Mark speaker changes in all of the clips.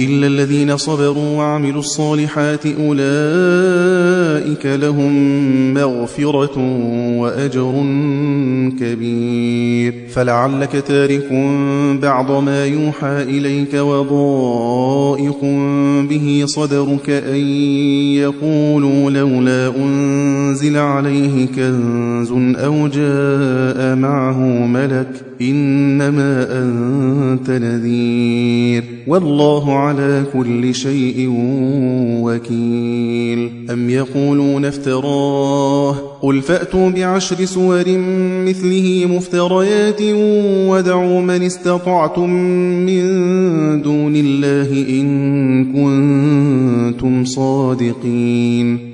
Speaker 1: إلا الذين صبروا وعملوا الصالحات أولئك لهم مغفرة وأجر كبير فلعلك تارك بعض ما يوحى إليك وضائق به صدرك أن يقولوا لولا أنزل عليه كنز أو جاء معه ملك إنما أنت نذير والله على كل شيء وكيل أم يقولون افتراه قل فأتوا بعشر سور مثله مفتريات ودعوا من استطعتم من دون الله إن كنتم صادقين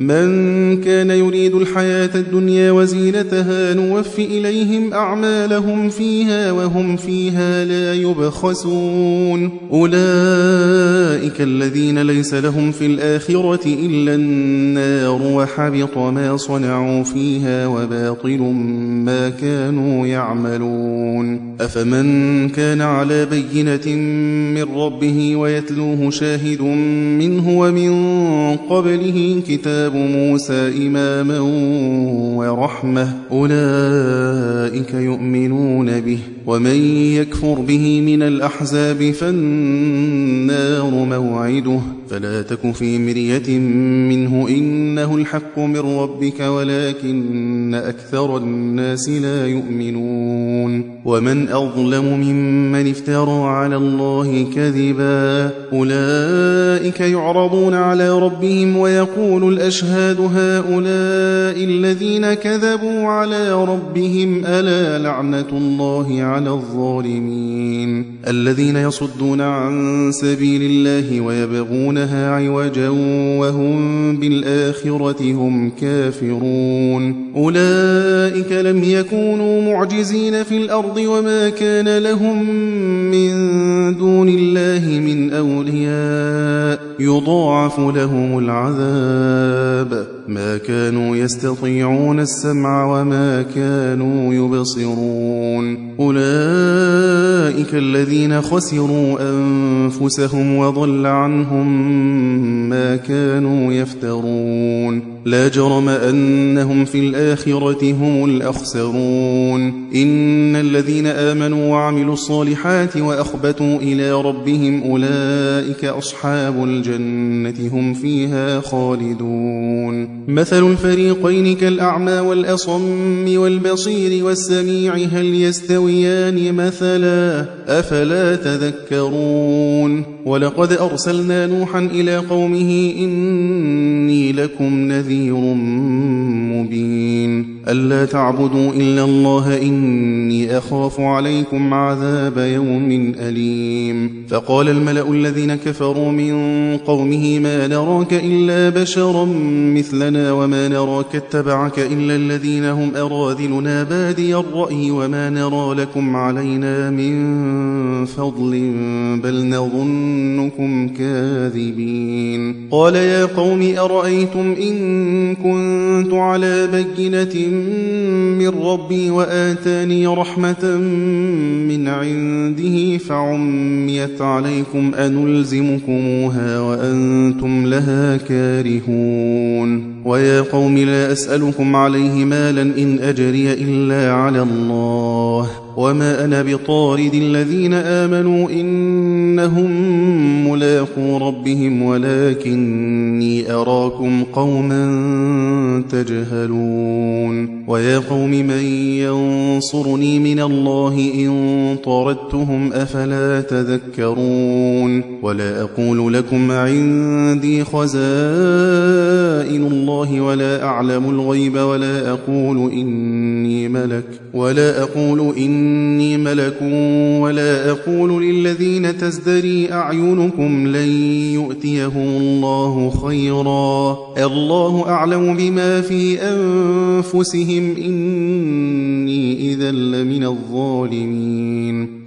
Speaker 1: من كان يريد الحياة الدنيا وزينتها نوف إليهم أعمالهم فيها وهم فيها لا يبخسون أولئك الذين ليس لهم في الآخرة إلا النار وحبط ما صنعوا فيها وباطل ما كانوا يعملون أفمن كان على بينة من ربه ويتلوه شاهد منه ومن قبله كتاب كتاب موسى إماما ورحمة أولئك يؤمنون به ومن يكفر به من الأحزاب فالنار موعده فلا تك في مرية منه إنه الحق من ربك ولكن أكثر الناس لا يؤمنون ومن أظلم ممن افترى على الله كذبا أولئك يعرضون على ربهم ويقول الأشهاد هؤلاء الذين كذبوا على ربهم ألا لعنة الله على الظالمين الذين يصدون عن سبيل الله ويبغون لها عوجا وهم بالآخرة هم كافرون أولئك لم يكونوا معجزين في الأرض وما كان لهم من دون الله من أولياء يضاعف لهم العذاب ما كانوا يستطيعون السمع وما كانوا يبصرون أولئك الذين خسروا أنفسهم وضل عنهم ما كانوا يفترون لا جرم أنهم في الآخرة هم الأخسرون إن الذين آمنوا وعملوا الصالحات وأخبتوا إلى ربهم أولئك أصحاب الجنة هم فيها خالدون مثل الفريقين كالأعمى والأصم والبصير والسميع هل يستويان مثلا أفلا تذكرون ولقد أرسلنا نوحا إلى قومه إني لكم نذير مبين ألا تعبدوا إلا الله إني أخاف عليكم عذاب يوم أليم فقال الملأ الذين كفروا من قومه ما نراك إلا بشرا مثلنا وما نراك اتبعك إلا الذين هم أراذلنا بادي الرأي وما نرى لكم علينا من فضل بل نظنكم كاذبين قال يا قوم أرأيتم إن كنت على بينة من ربي وآتاني رحمة من عنده فعميت عليكم أنلزمكموها وأنتم لها كارهون ويا قوم لا أسألكم عليه مالا إن أجري إلا على الله وما أنا بطارد الذين آمنوا إنهم ملاقو ربهم ولكني أراكم قوما تجهلون ويا قوم من ينصرني من الله إن طردتهم أفلا تذكرون ولا أقول لكم عندي خزائن الله ولا أعلم الغيب ولا أقول إني ملك ولا أقول إني إني ملك ولا أقول للذين تزدري أعينكم لن يؤتيهم الله خيرا الله أعلم بما في أنفسهم إني إذا لمن الظالمين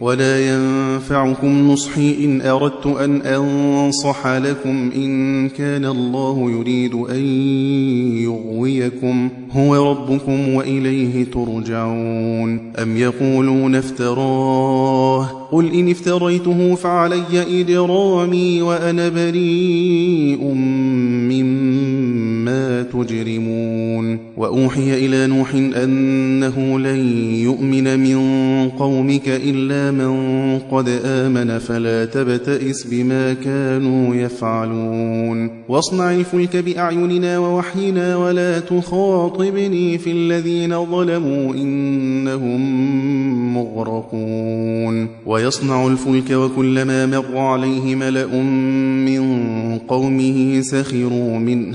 Speaker 1: ولا ينفعكم نصحي إن أردت أن أنصح لكم إن كان الله يريد أن يغويكم هو ربكم وإليه ترجعون أم يقولون افتراه قل إن افتريته فعلي إجرامي وأنا بريء مما تجرمون وأوحي إلى نوح أنه لن يؤمن من قومك إلا مَن قَدْ آمَنَ فَلَا تَبْتَئِسْ بِمَا كَانُوا يَفْعَلُونَ وَاصْنَعِ الْفُلْكَ بِأَعْيُنِنَا وَوَحْيِنَا وَلَا تُخَاطِبْنِي فِي الَّذِينَ ظَلَمُوا إِنَّهُم مُّغْرَقُونَ وَيَصْنَعُ الْفُلْكَ وَكُلَّمَا مَرَّ عَلَيْهِ مَلَأٌ مِّن قَوْمِهِ سَخِرُوا مِنْهُ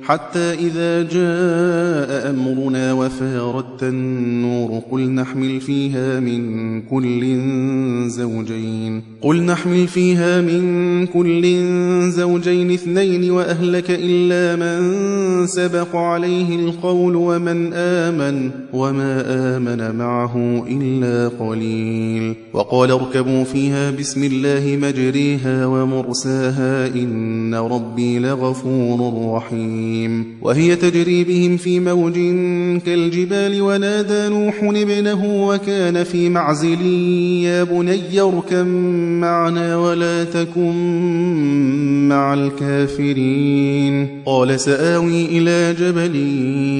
Speaker 1: حتى إذا جاء أمرنا وفارت النور قل نحمل فيها من كل زوجين قل نحمل فيها من كل زوجين اثنين وأهلك إلا من سبق عليه القول ومن آمن وما آمن معه إلا قليل وقال اركبوا فيها بسم الله مجريها ومرساها إن ربي لغفور رحيم الرحيم وهي تجري بهم في موج كالجبال ونادى نوح ابنه وكان في معزل يا بني اركب معنا ولا تكن مع الكافرين قال سآوي إلى جبل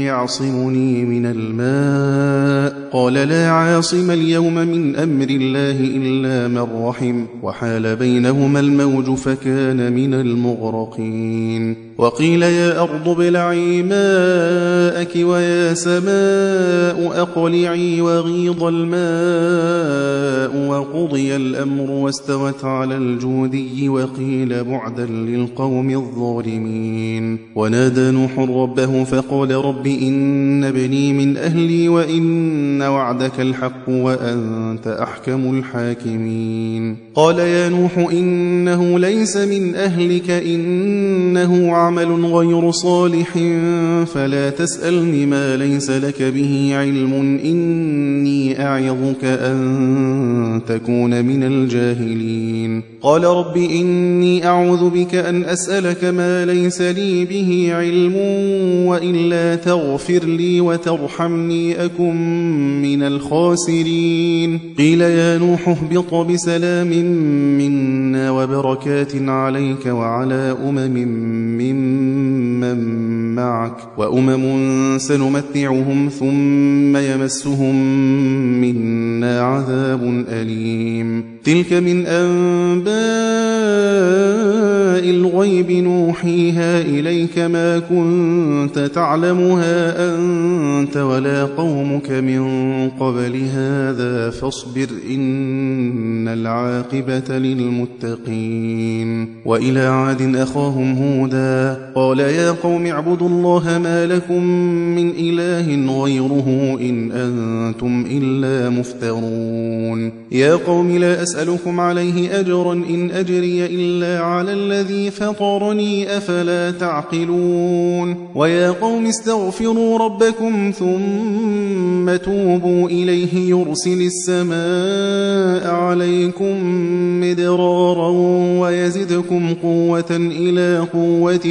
Speaker 1: يعصمني من الماء قال لا عاصم اليوم من أمر الله إلا من رحم وحال بينهما الموج فكان من المغرقين وقيل يا أرض ابلعي ماءك ويا سماء أقلعي وغيض الماء وقضي الأمر واستوت على الجودي وقيل بعدا للقوم الظالمين ونادى نوح ربه فقال رب إن ابني من أهلي وإن وعدك الحق وأنت أحكم الحاكمين قال يا نوح إنه ليس من أهلك إنه عمل غير صالح فلا تسألني ما ليس لك به علم إني أعظك أن تكون من الجاهلين قال رب إني أعوذ بك أن أسألك ما ليس لي به علم وإلا تغفر لي وترحمني أكن من الخاسرين قيل يا نوح اهبط بسلام منا وبركات عليك وعلى أمم من ممن معك وأمم سنمتعهم ثم يمسهم منا عذاب أليم تلك من أنباء الغيب نوحيها إليك ما كنت تعلمها أنت ولا قومك من قبل هذا فاصبر إن العاقبة للمتقين وإلى عاد أخاهم هودا قال يا قوم اعبدوا الله ما لكم من إله غيره إن أنتم إلا مفترون يا قوم لا أسألكم عليه أجرا إن أجري إلا على الذي فطرني أفلا تعقلون ويا قوم استغفروا ربكم ثم توبوا إليه يرسل السماء عليكم مدرارا ويزدكم قوة إلى قوتكم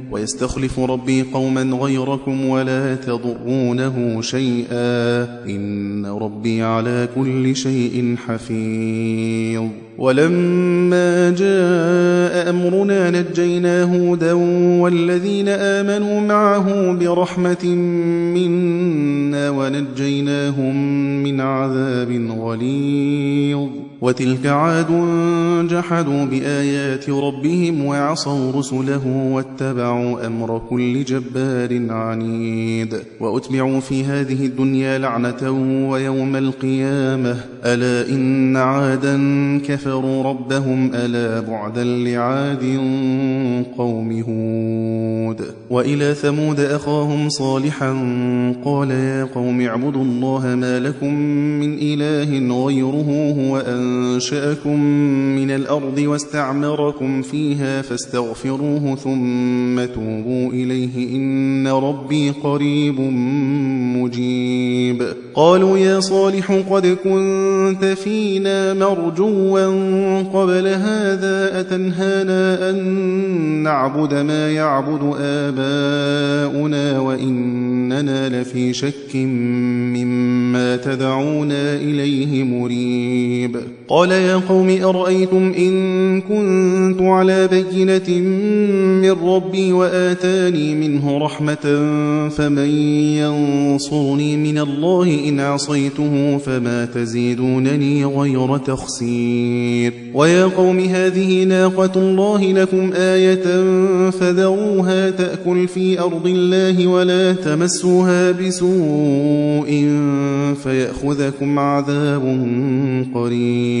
Speaker 1: ويستخلف ربي قوما غيركم ولا تضرونه شيئا إن ربي على كل شيء حفيظ ولما جاء أمرنا نجينا هودا والذين آمنوا معه برحمة منا ونجيناهم من عذاب غليظ وتلك عاد جحدوا بآيات ربهم وعصوا رسله واتبعوا أمر كل جبار عنيد وأتبعوا في هذه الدنيا لعنة ويوم القيامة ألا إن عادا كفر كفروا ربهم ألا بعدا لعاد قوم هود وإلى ثمود أخاهم صالحا قال يا قوم اعبدوا الله ما لكم من إله غيره هو أنشأكم من الأرض واستعمركم فيها فاستغفروه ثم توبوا إليه إن ربي قريب مجيب قالوا يا صالح قد كنت فينا مرجوا قبل هذا أتنهانا أن نعبد ما يعبد آباؤنا وإننا لفي شك مما تدعونا إليه مريب قال يا قوم أرأيتم إن كنت على بينة من ربي وآتاني منه رحمة فمن ينصرني من الله إن عصيته فما تزيدونني غير تخسير ويا قوم هذه ناقة الله لكم آية فذروها تأكل في أرض الله ولا تمسوها بسوء فيأخذكم عذاب قريب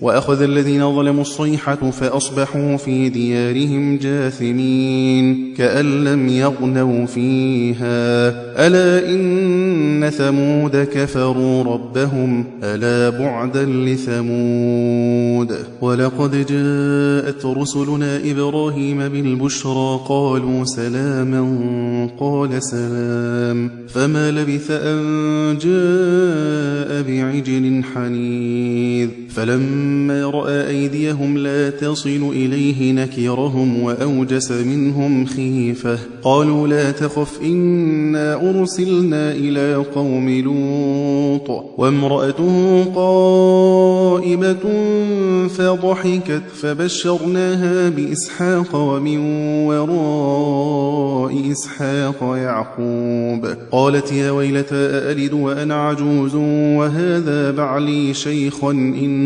Speaker 1: وأخذ الذين ظلموا الصيحة فأصبحوا في ديارهم جاثمين كأن لم يغنوا فيها ألا إن ثمود كفروا ربهم ألا بعدا لثمود ولقد جاءت رسلنا إبراهيم بالبشرى قالوا سلاما قال سلام فما لبث أن جاء بعجل حنيذ فلما رأى أيديهم لا تصل إليه نكرهم وأوجس منهم خيفة قالوا لا تخف إنا أرسلنا إلى قوم لوط وامرأته قائمة فضحكت فبشرناها بإسحاق ومن وراء إسحاق يعقوب قالت يا ويلتى أألد وأنا عجوز وهذا بعلي شيخا إن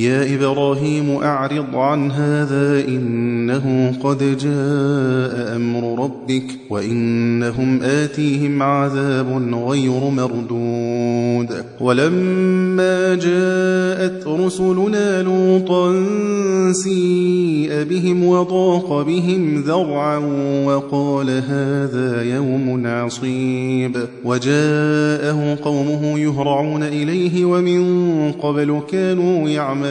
Speaker 1: يا إبراهيم أعرض عن هذا إنه قد جاء أمر ربك وإنهم آتيهم عذاب غير مردود ولما جاءت رسلنا لوطا سيء بهم وضاق بهم ذرعا وقال هذا يوم عصيب وجاءه قومه يهرعون إليه ومن قبل كانوا يعملون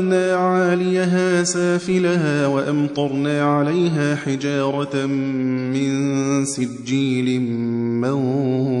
Speaker 1: جعلنا عاليها سافلها وأمطرنا عليها حجارة من سجيل منضود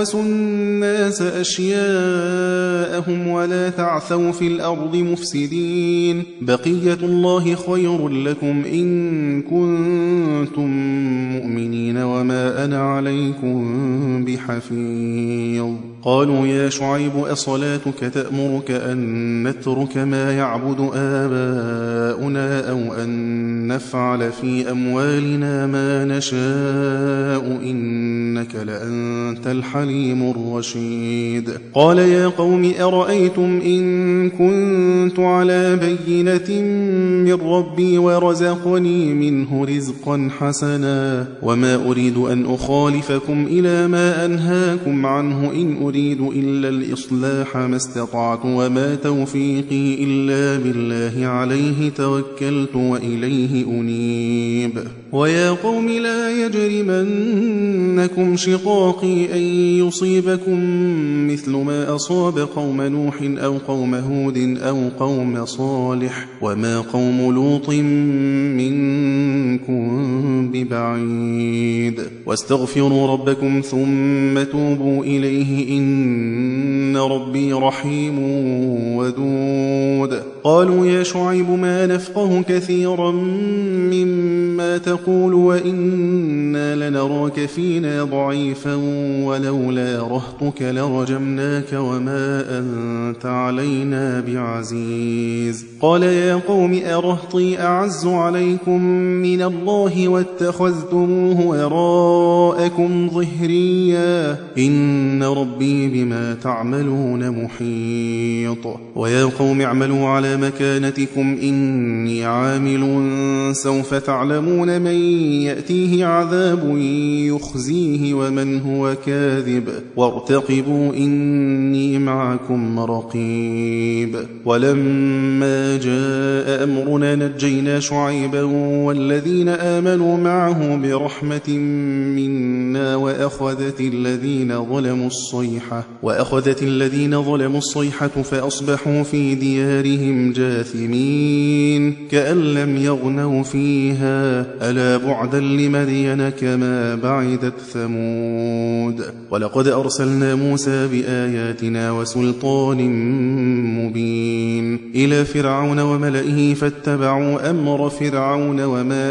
Speaker 1: تَهْوَسُوا النَّاسَ أَشْيَاءَهُمْ وَلَا تَعْثَوْا فِي الْأَرْضِ مُفْسِدِينَ بَقِيَّةُ اللَّهِ خَيْرٌ لَكُمْ إِن كُنتُم مُّؤْمِنِينَ وَمَا أَنَا عَلَيْكُمْ بِحَفِيظٍ قالوا يا شعيب أصلاتك تأمرك أن نترك ما يعبد آباؤنا أو أن أن نفعل في أموالنا ما نشاء إنك لأنت الحليم الرشيد قال يا قوم أرأيتم إن كنت على بينة من ربي ورزقني منه رزقا حسنا وما أريد أن أخالفكم إلى ما أنهاكم عنه إن أريد إلا الإصلاح ما استطعت وما توفيقي إلا بالله عليه توكلت وإليه إليه أنيب ويا قوم لا يجرمنكم شقاقي أن يصيبكم مثل ما أصاب قوم نوح أو قوم هود أو قوم صالح وما قوم لوط من منكم ببعيد واستغفروا ربكم ثم توبوا إليه إن ربي رحيم ودود قالوا يا شعيب ما نفقه كثيرا مما تقول وإنا لنراك فينا ضعيفا ولولا رهطك لرجمناك وما أنت علينا بعزيز قال يا قوم أرهطي أعز عليكم من من الله واتخذتموه وراءكم ظهريا إن ربي بما تعملون محيط ويا قوم اعملوا على مكانتكم إني عامل سوف تعلمون من يأتيه عذاب يخزيه ومن هو كاذب وارتقبوا إني معكم رقيب ولما جاء أمرنا نجينا شعيبا والذي الذين آمنوا معه برحمة منا وأخذت الذين ظلموا الصيحة وأخذت الذين ظلموا الصيحة فأصبحوا في ديارهم جاثمين كأن لم يغنوا فيها ألا بعدا لمدين كما بعدت ثمود ولقد أرسلنا موسى بآياتنا وسلطان مبين إلى فرعون وملئه فاتبعوا أمر فرعون وما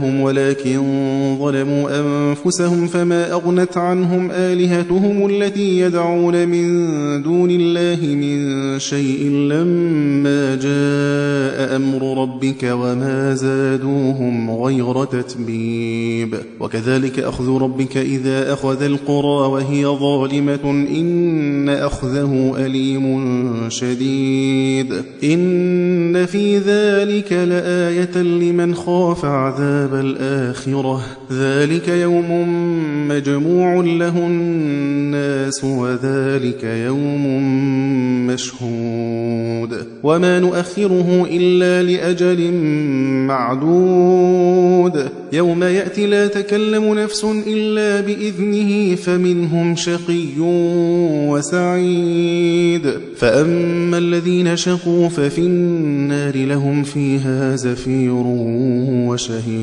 Speaker 1: لهم ولكن ظلموا أنفسهم فما أغنت عنهم آلهتهم التي يدعون من دون الله من شيء لما جاء أمر ربك وما زادوهم غير تتبيب وكذلك أخذ ربك إذا أخذ القرى وهي ظالمة إن أخذه أليم شديد إن في ذلك لآية لمن خاف عذاب عذاب الآخرة ذلك يوم مجموع له الناس وذلك يوم مشهود وما نؤخره إلا لأجل معدود يوم يأتي لا تكلم نفس إلا بإذنه فمنهم شقي وسعيد فأما الذين شقوا ففي النار لهم فيها زفير وشهيد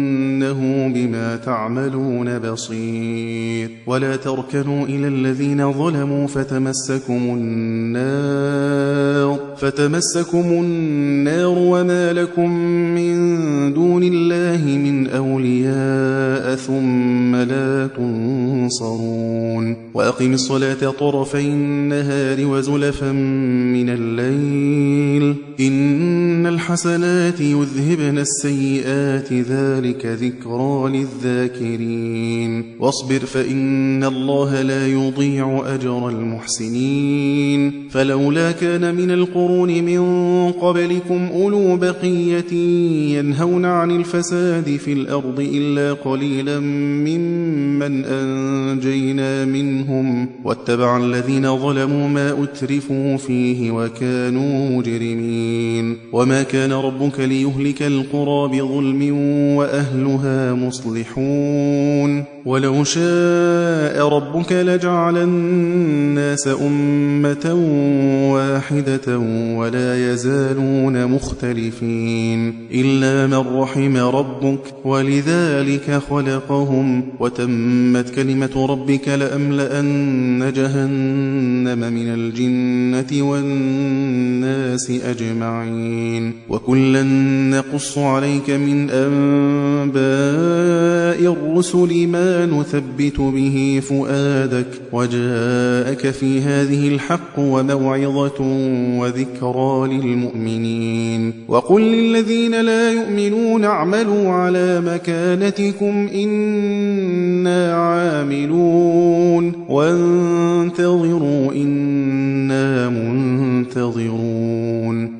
Speaker 1: إنه بما تعملون بصير ولا تركنوا إلى الذين ظلموا فتمسكم النار فتمسكم النار وما لكم من دون الله من أولياء ثم لا تنصرون وأقم الصلاة طرفي النهار وزلفا من الليل إن الحسنات يذهبن السيئات ذلك ذلك ذكرى للذاكرين واصبر فإن الله لا يضيع أجر المحسنين فلولا كان من القرون من قبلكم أولو بقية ينهون عن الفساد في الأرض إلا قليلا ممن أنجينا منهم واتبع الذين ظلموا ما أترفوا فيه وكانوا مجرمين وما كان ربك ليهلك القرى بظلم وأهل وأهلها مصلحون ولو شاء ربك لجعل الناس أمة واحدة ولا يزالون مختلفين إلا من رحم ربك ولذلك خلقهم وتمت كلمة ربك لأملأن جهنم من الجنة والناس أجمعين وكلا نقص عليك من أنفسهم أنباء الرسل ما نثبت به فؤادك وجاءك في هذه الحق وموعظة وذكرى للمؤمنين وقل للذين لا يؤمنون اعملوا على مكانتكم إنا عاملون وانتظروا إنا منتظرون